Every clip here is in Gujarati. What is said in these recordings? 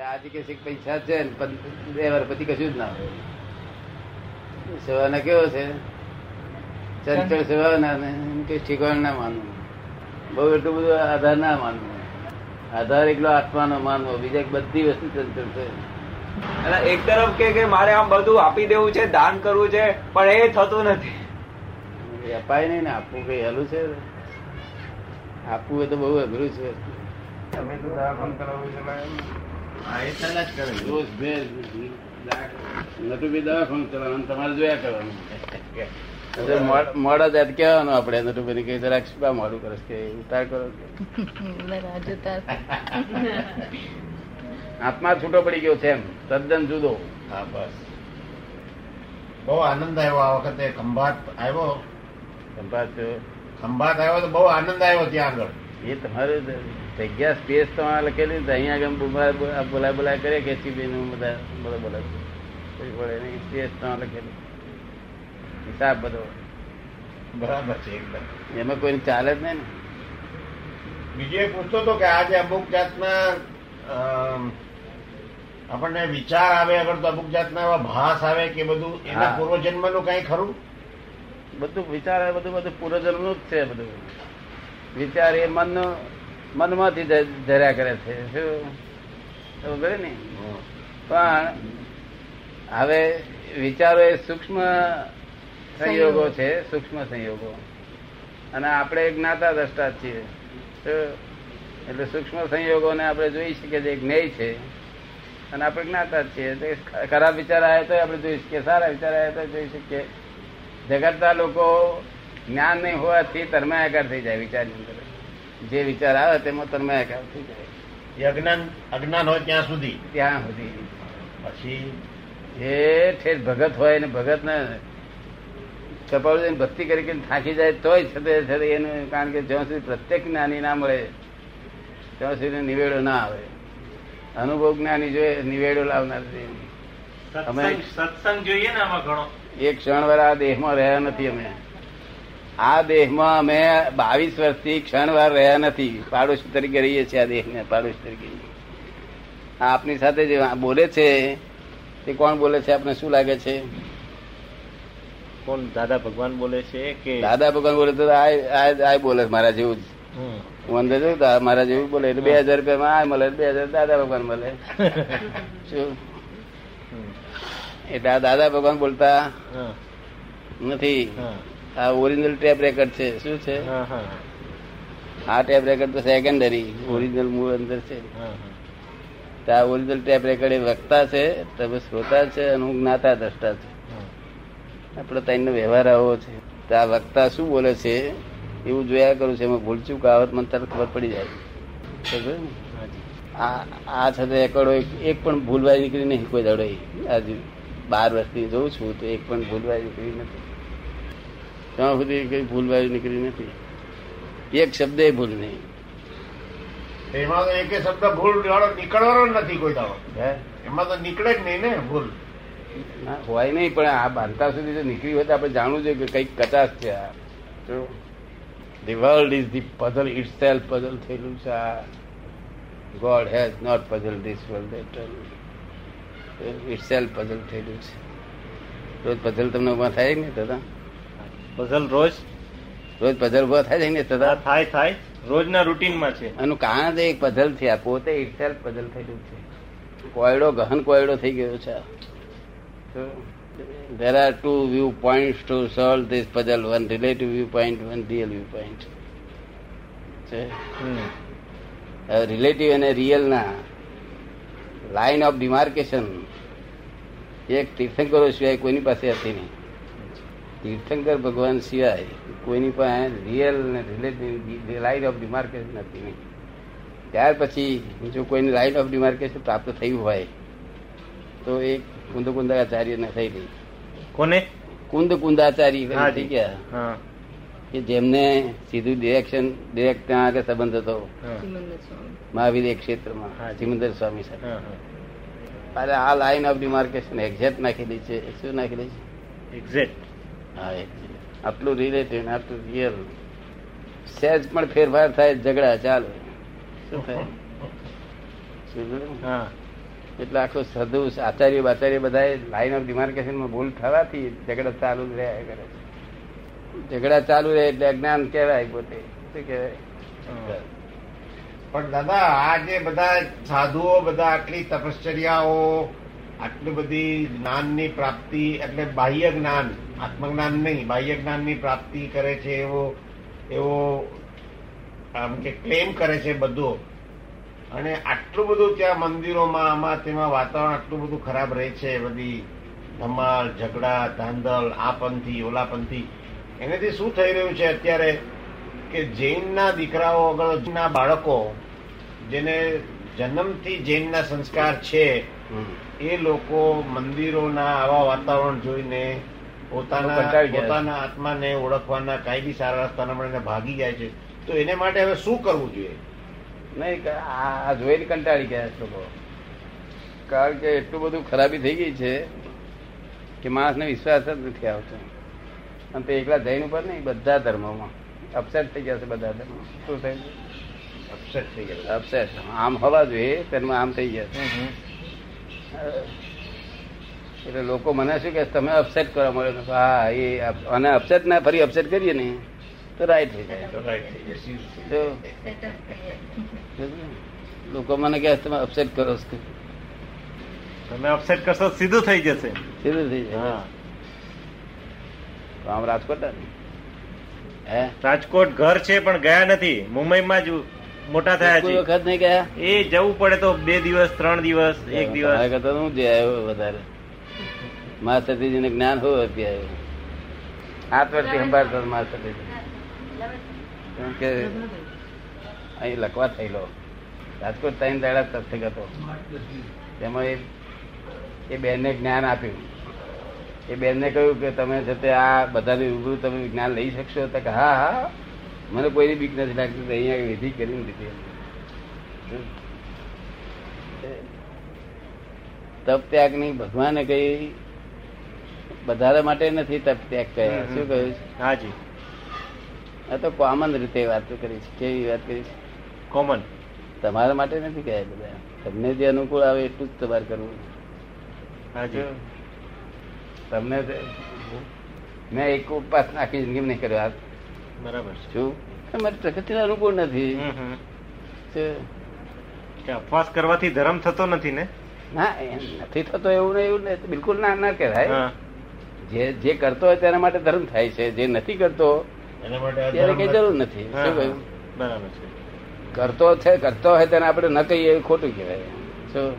આજે કે પૈસા છે બે વાર પછી કશું જ ના હોય. સેવાના કેવો છે? ચંચળ સેવાના ને કે ઠીકવાણ ના માનવું. બહુ એટલું બધું આધાર ના માનવું. આધાર એકલો આત્માનો માનવો બીજા બધી વસ્તુ ચંચળ છે. અને એક તરફ કે કે મારે આમ બધું આપી દેવું છે દાન કરવું છે પણ એ થતું નથી. અપાય નહીં ને આપવું કઈ હેલું છે? આપવું એ તો બહુ અઘરું છે. તમે તો દાન કરાવવું છે રોજ ભેજ નતું બી દવાખાનું ચલાવવાનું તમારે જોયા કરવાનું. મોડ- મોડા જાત કહેવાનું આપણે નટુભાઈ કઈ જરાક શું મોડું કરે છે કે ઉતાર કરો. આત્મા છૂટો પડી ગયો છે એમ. તદ્દન જુદો. હા બસ. બહુ આનંદ આવ્યો આ વખતે. ખંભાત આવ્યો? ખંભાત? ખંભાત આવ્યો તો બહુ આનંદ આવ્યો ત્યાં આગળ. એ તમારે જગ્યા સ્પેસ તમારે લખેલી છે. અહીંયા આગળ બોલા બોલા બોલા કરે કે સીબી નું બધા બોલા બોલા પડે નહીં સ્પેસ તમારે લખેલી. હિસાબ બધો. બરાબર છે એકદમ. એમાં કોઈ ચાલે જ નહીં ને. બીજું એ પૂછતો હતો કે આજે અમુક જાતના આપણને વિચાર આવે અગર તો અમુક જાતના એવા ભાસ આવે કે બધું એના. પૂર્વજન્મનું કઈ ખરું? બધું વિચાર આવે બધું બધું પૂર્વજન્મનું જ છે બધું. વિચાર એ મન મનમાંથી ધર્યા કરે છે. શું? ને? પણ હવે વિચારો એ સૂક્ષ્મ સંયોગો છે સૂક્ષ્મ સંયોગો. અને આપણે જ્ઞાતા દ્રષ્ટા છીએ. શું? એટલે સૂક્ષ્મ સંયોગોને આપણે જોઈ શકીએ જે જ્ઞેય છે. અને આપણે જ્ઞાતા જ છીએ. તે ખરાબ વિચાર આવે તો આપણે જોઈ શકીએ. સારા વિચાર આવે તો જોઈ શકીએ. જગતના લોકો જ્ઞાન નહીં હોવાથી તરમાયાકાર થઈ જાય વિચારની અંદર. જે વિચાર આવે તેમાં તન્માયાકાર થઈ જાય અજ્ઞાન અજ્ઞાન હોય ત્યાં સુધી? ત્યાં સુધી. પછી? એ ઠેર ભગત હોય ને ભગત ને ચપાવડી ભક્તિ કરી કરીને થાકી જાય તોય છતે છે એનું કારણ કે જ્યાં સુધી પ્રત્યેક જ્ઞાની ના મળે ત્યાં સુધી નિવેડો ના આવે. અનુભવ જ્ઞાની જોઈએ નિવેડો લાવનાર. અમે સત્સંગ જોઈએ ને આમાં ઘણો. એક ક્ષણ વાર આ દેહમાં રહ્યા નથી અમે. આ દેહમાં અમે બાવીસ વર્ષથી ક્ષણ વાર રહ્યા નથી. પાડોશી તરીકે રહીએ છીએ આ દેહને પાડોશી તરીકે. આપની સાથે જે બોલે છે તે કોણ બોલે છે? આપને શું લાગે છે? કોણ? દાદા ભગવાન બોલે છે કે દાદા ભગવાન બોલે તો આ બોલે મારા જેવું જ. હું અંદર તો મારા જેવું બોલે. એટલે બે હજાર રૂપિયામાં આ મળે બે હજાર દાદા ભગવાન મળે. શું. એટલે દાદા ભગવાન બોલતા નથી. આ ઓરિજિનલ ટેપ રેકર્ડ છે. શું છે? આ ટેપ રેકર્ડ તો સેકન્ડરી ઓરિજિનલ મૂળ અંદર છે. આ ઓરિજિનલ ટેપ રેકર્ડ એ વક્તા છે તમે શ્રોતા છે અને હું જ્ઞાતા દ્રષ્ટા છે આપણે ત્યાંનો વ્યવહાર આવો છે. તો આ વક્તા શું બોલે છે એવું જોયા કરું છે. એમાં ભૂલચૂક આવત મને તરત ખબર પડી જાય. આ આ છતાં એકડો એક એક પણ ભૂલવાય નીકળી નહીં કોઈ દડો. આજે બાર વર્ષથી જોઉં છું તો એક પણ ભૂલવાય નીકળી નથી. ત્યાં સુધી કઈ ભૂલવાય નીકળી નથી. એક શબ્દ ભૂલ નહીં. એમાં તો એકે શબ્દ ભૂલ નીકળવાનો નથી કોઈ દાવો એમાં તો નીકળે જ નહીં ને ભૂલ. ના, હોય નહીં પણ આ બાંધતા સુધી તો નીકળી હોય તો આપણે જાણવું જોઈએ કે કંઈક કચાશ છે આ. The world is the puzzle itself puzzle થયેલું છે આ. God has not puzzle this world itself puzzle થયેલું છે. રોજ પઝલ તમને ઊભા થાય ને દાદા? પઝલ રોજ? રોજ પઝલ ઊભા થાય છે ને હા, થાય થાય. રોજના રૂટીનમાં છે. એનું કારણ એક પઝલ છે. આ પોતે ઇટસેલ્ફ પઝલ થયેલું છે. કોયડો ગહન કોયડો થઈ ગયો છે. There are two view point to solve this puzzle one relative view point one real view point છે રિલેટિવ અને રિયલ ના લાઈન ઓફ ડિમાર્કેશન એક તીર્થંકરો સિવાય કોઈની પાસે હતી નહીં. તીર્થંકર ભગવાન સિવાય કોઈની પાસે રિયલ અને રિલેટિવ લાઈન ઓફ ડિમાર્કેશન નથી નહીં. ત્યાર પછી જો કોઈની લાઈન ઓફ ડિમાર્કેશન પ્રાપ્ત થયું હોય તો એ કુંદ કુંદાચાર્ય ને થઈ ગઈ. કોને? કુંદ કુંદાચાર્ય થઈ ગયા. હા. કે જેમને સીધું ડિરેક્શન ડિરેક્ટ ત્યાં આગળ સંબંધ હતો. મહાવીર ક્ષેત્રમાં. સિમંદર સ્વામી સાથે. અરે આ લાઈન ઓફ ડિમાર્કેશન એક્ઝેક્ટ નાખેલી છે. શું નાખેલી છે? Exact. આટલું રિલેટિવ આટલું રિયલ. સહેજ પણ ફેરફાર થાય ઝઘડા ચાલે. શું થાય? હા. એટલે આખું સાધુ આચાર્ય આચાર્ય બધા લાઈન ઓફ ડિમાર્કેશનમાં ભૂલ થવાથી ઝઘડા ચાલુ જ રહ્યા કરે છે. ઝઘડા ચાલુ રહે એટલે અજ્ઞાન કહેવાય પોતે. શું કહેવાય? પણ દાદા આ જે બધા સાધુઓ બધા આટલી તપશ્ચર્યાઓ આટલી બધી જ્ઞાનની પ્રાપ્તિ એટલે બાહ્ય જ્ઞાન આત્મજ્ઞાન નહીં બાહ્ય જ્ઞાનની પ્રાપ્તિ કરે છે એવો એવો આમ કે ક્લેમ કરે છે બધો. અને આટલું બધું ત્યાં મંદિરોમાં આમાં તેમાં વાતાવરણ આટલું બધું ખરાબ રહે છે બધી ધમાલ ઝઘડા ધાંધલ આ પંથી ઓલા પંથી એનાથી શું થઈ રહ્યું છે અત્યારે? કે જૈનના દીકરાઓ આગળના બાળકો જેને જન્મથી જૈનના સંસ્કાર છે એ લોકો મંદિરોના આવા વાતાવરણ જોઈને પોતાના પોતાના આત્માને ઓળખવાના કાંઈ બી સારા રસ્તાના મળીને ભાગી જાય છે. તો એને માટે હવે શું કરવું જોઈએ? નહીં આ જોઈને કંટાળી ગયા છે લોકો. કારણ કે એટલું બધું ખરાબી થઈ ગઈ છે કે માણસને વિશ્વાસ જ નથી આવતો. અને તે એકલા જૈન ઉપર નહીં બધા ધર્મોમાં. અપસેટ થઈ ગયા છે બધા ધર્મ. શું થયું? અપસેટ થઈ ગયા અપસેટ આમ હોવા જોઈએ તેમાં આમ થઈ ગયા છે. એટલે લોકો મને શું કે તમે અપસેટ કરવા મળે હા એ અને અપસેટ ના ફરી અપસેટ કરીએ ને તો રાઈટ થઈ જાય. થઈ લોકો મને કહે તમે અપસેટ કરો. તમે અપસેટ કરશો સીધું થઈ જશે. સીધું થઈ જાય. હા. તો આમ રાજકોટ હે? રાજકોટ ઘર છે પણ ગયા નથી. મુંબઈમાં જ મોટા થયા કોઈ છે. વખત નહીં ગયા? એ જવું પડે તો બે દિવસ ત્રણ દિવસ એક દિવસ. હું જે આવ્યો વધારે. મારા સતીજીને જ્ઞાન હોય અત્યારે. આઠ વર્ષથી સંભાળતો મારા સતીજી કે અહીં લખવા થયેલો. રાજકોટ ત્રણ દાડા સત્સંગ હતો. તેમાં એ બેનને જ્ઞાન આપ્યું. એ બેનને કહ્યું કે તમે જતે આ બધાને રૂબરૂ તમે જ્ઞાન લઈ શકશો? તો કે હા હા. મને કોઈની બીક નથી લાગતી. અહીંયા વિધિ કરીને દીધી. તપ ત્યાગની ભગવાને કહી બધા માટે નથી તપ ત્યાગ કહ્યા શું કહ્યું? હાજી આ તો કોમન રીતે વાત કરી છે. કેવી વાત કરી છે? કોમન તમારા માટે નથી કહ્યા બધા? તમને જે અનુકૂળ આવે એટલું જ તમારે કરવું. હાજી તમને મેં એક ઉપવાસ આખી જિંદગી નહીં કર્યો? બરાબર છું. મારી પ્રકૃતિ અનુકૂળ નથી. ઉપવાસ કરવાથી ધર્મ થતો નથી ને? ના નથી થતો એવું નહીં એવું બિલકુલ ના ના કહેવાય. જે જે કરતો હોય તેના માટે ધર્મ થાય છે જે નથી કરતો એના ત્યારે કઈ જરૂર નથી. શું કહ્યું? બરાબર છે. કરતો છે કરતો હોય તેને આપણે ન કહીએ એ ખોટું કહેવાય. શું?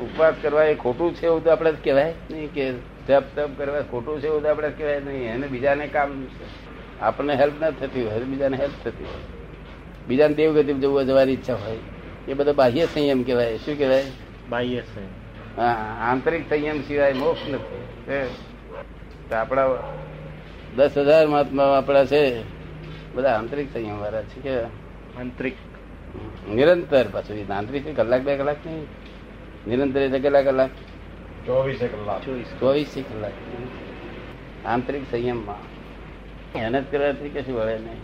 ઉપવાસ કરવા એ ખોટું છે એવું તો આપણે કહેવાય નહીં કે જપ તપ કરવા ખોટું છે એવું તો આપણે કહેવાય નહીં. એને બીજાને કામ. આપણને હેલ્પ ના થતી હોય બીજાને હેલ્પ થતી હોય. બીજાને દેવગતિ જવું જવાની ઈચ્છા હોય. એ બધો બાહ્ય સંયમ કહેવાય. શું કહેવાય? બાહ્ય છે. હા આંતરિક સંયમ સિવાય મોક્ષ નથી. આપણા દસ હજાર મહાત્મા આપણા છે બધા આંતરિક સંયમ વાળા છે કે? આંતરિક. નિરંતર પાછું આંતરિક કલાક બે કલાક નહીં. નિરંતર એટલે કેટલા કલાક? ચોવીસે કલાક. ચોવીસ કલાક. આંતરિક સંયમમાં. મહેનત કરવાથી કશું વળે નહીં.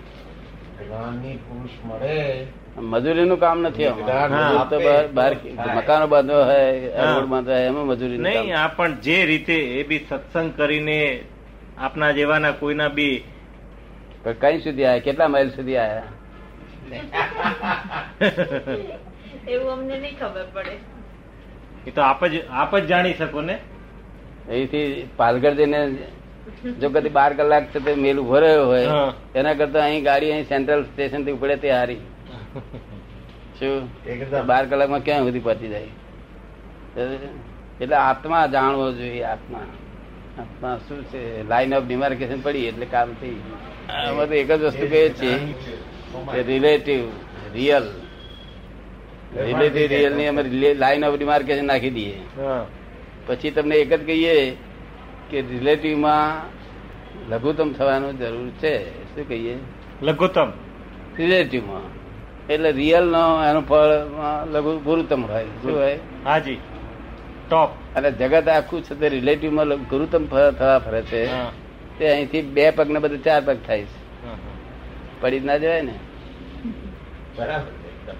જ્ઞાની પુરુષ મળે. મજૂરીનું કામ નથી આમાં. તો બહાર બહાર મકાનો બાંધવા હોય. હોય એમાં મજૂરી નહીં આ પણ જે રીતે એ બી સત્સંગ કરીને આપના જેવાના કોઈના બી પણ કઈ સુધી આયા? કેટલા માઇલ સુધી આયા? એવું અમને નહીં ખબર પડે. એ તો આપ જ આપ જ જાણી શકો ને? અહીંથી પાલઘર જઈને જો કદી બાર કલાક છે મેલ ઊભો રહ્યો હોય એના કરતા અહીં ગાડી અહીં સેન્ટ્રલ સ્ટેશનથી ઉપડે તે હારી. શું? બાર કલાકમાં ક્યાં સુધી પહોંચી જાય? એટલે આત્મા જાણવો જોઈએ આત્મા. આત્મા શું છે? લાઈન ઓફ ડિમાર્કેશન પડી એટલે કામ થઈ ગયું. આમાં તો એક જ વસ્તુ કહીએ છીએ રિલેટિવ રિયલ રિલેટિવ રિયલની અમે લાઈન ઓફ ડિમાર્કેશન નાખી દઈએ. પછી તમને એક જ કહીએ કે રિલેટિવમાં લઘુત્તમ થવાનું જરૂર છે શું કહીએ? લઘુત્તમ. રિલેટિવમાં. એટલે રિયલ નો એનું ફળ લઘુ ગુરુત્તમ હોય શું હોય? હાજી. ટોપ અને જગત આખું છે તે રિલેટિવમાં ગુરુત્તમ થવા ફરે છે. તે અહીંથી બે પગ ને બધું ચાર પગ થાય છે. પડી જ ના જવાય ને? બરાબર એકદમ.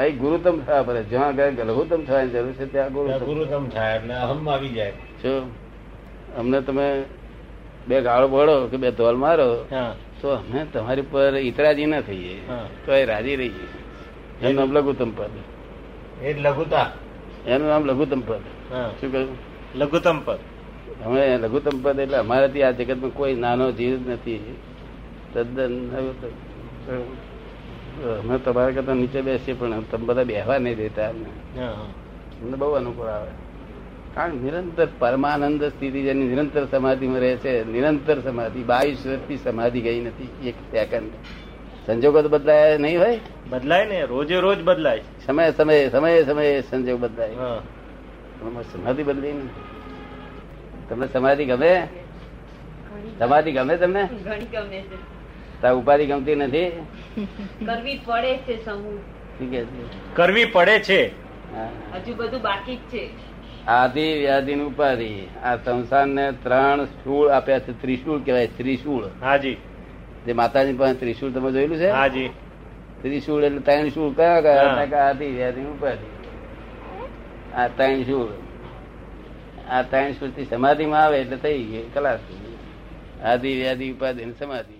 અહીં ગુરુત્તમ થવા પડે જ્યાં આગળ લઘુત્તમ થવાની જરૂર છે ત્યાં ગુરુત્તમ ગુરુતમ થાય એટલે અહમ આવી જાય. જો અમને તમે બે ગાળો પડો કે બે ધોલ મારો હા. તો અમે તમારી પર ઇતરાજી ના થઈએ. તો એ રાજી રહીએ એનું નામ લઘુત્તમ પદ. એ લઘુતા. એનું નામ લઘુત્તમ પદ. હા. શું કહ્યું? લઘુત્તમ પદ. અમે લઘુત્તમ પદ એટલે અમારાથી આ જગતમાં કોઈ નાનો જીવ નથી. તદ્દન અમે તમારા કરતા નીચે બેસીએ પણ તમે બધા બેહવા નહીં દેતા. અમને બહુ અનુકૂળ આવે. કારણ નિરંતર પરમાનંદ સ્થિતિ જેની નિરંતર સમાધિમાં રહે છે નિરંતર સમાધિ બાવીસ વર્ષથી સમાધિ ગઈ નથી એક સેકન્ડ સંજોગો તો બદલાય નહીં હોય? બદલાય ને રોજે રોજ બદલાય. સમય સમયે સમયે સમયે સંજોગ બદલાય. હા. સમાધિ બદલી ને. તમને સમાધિ ગમે? સમાધિ ગમે તમને? ઉપાધિ ગમતી નથી? કરવી પડે છે સમૂહ. કરવી પડે છે. હા. હજુ બધું બાકી જ છે. આદિ વ્યાધિ ઉપાધિ. આ સંસારને ત્રણ શૂળ આપ્યા છે. ત્રિશૂળ કહેવાય. ત્રિશુળ. હાજી. જે માતાજી પાસે ત્રિશૂળ તમે જોયેલું છે? હાજી. ત્રિશૂળ એટલે ત્રણ શૂળ કયા કયા? આદિ વ્યાધિ ઉપાધિ. આ ત્રણ શૂળ. આ ત્રણ શૂળથી સમાધિમાં આવે એટલે થઈ ગઈ. કલાસ આદિ વ્યાધિ ઉપાધિ સમાધિ.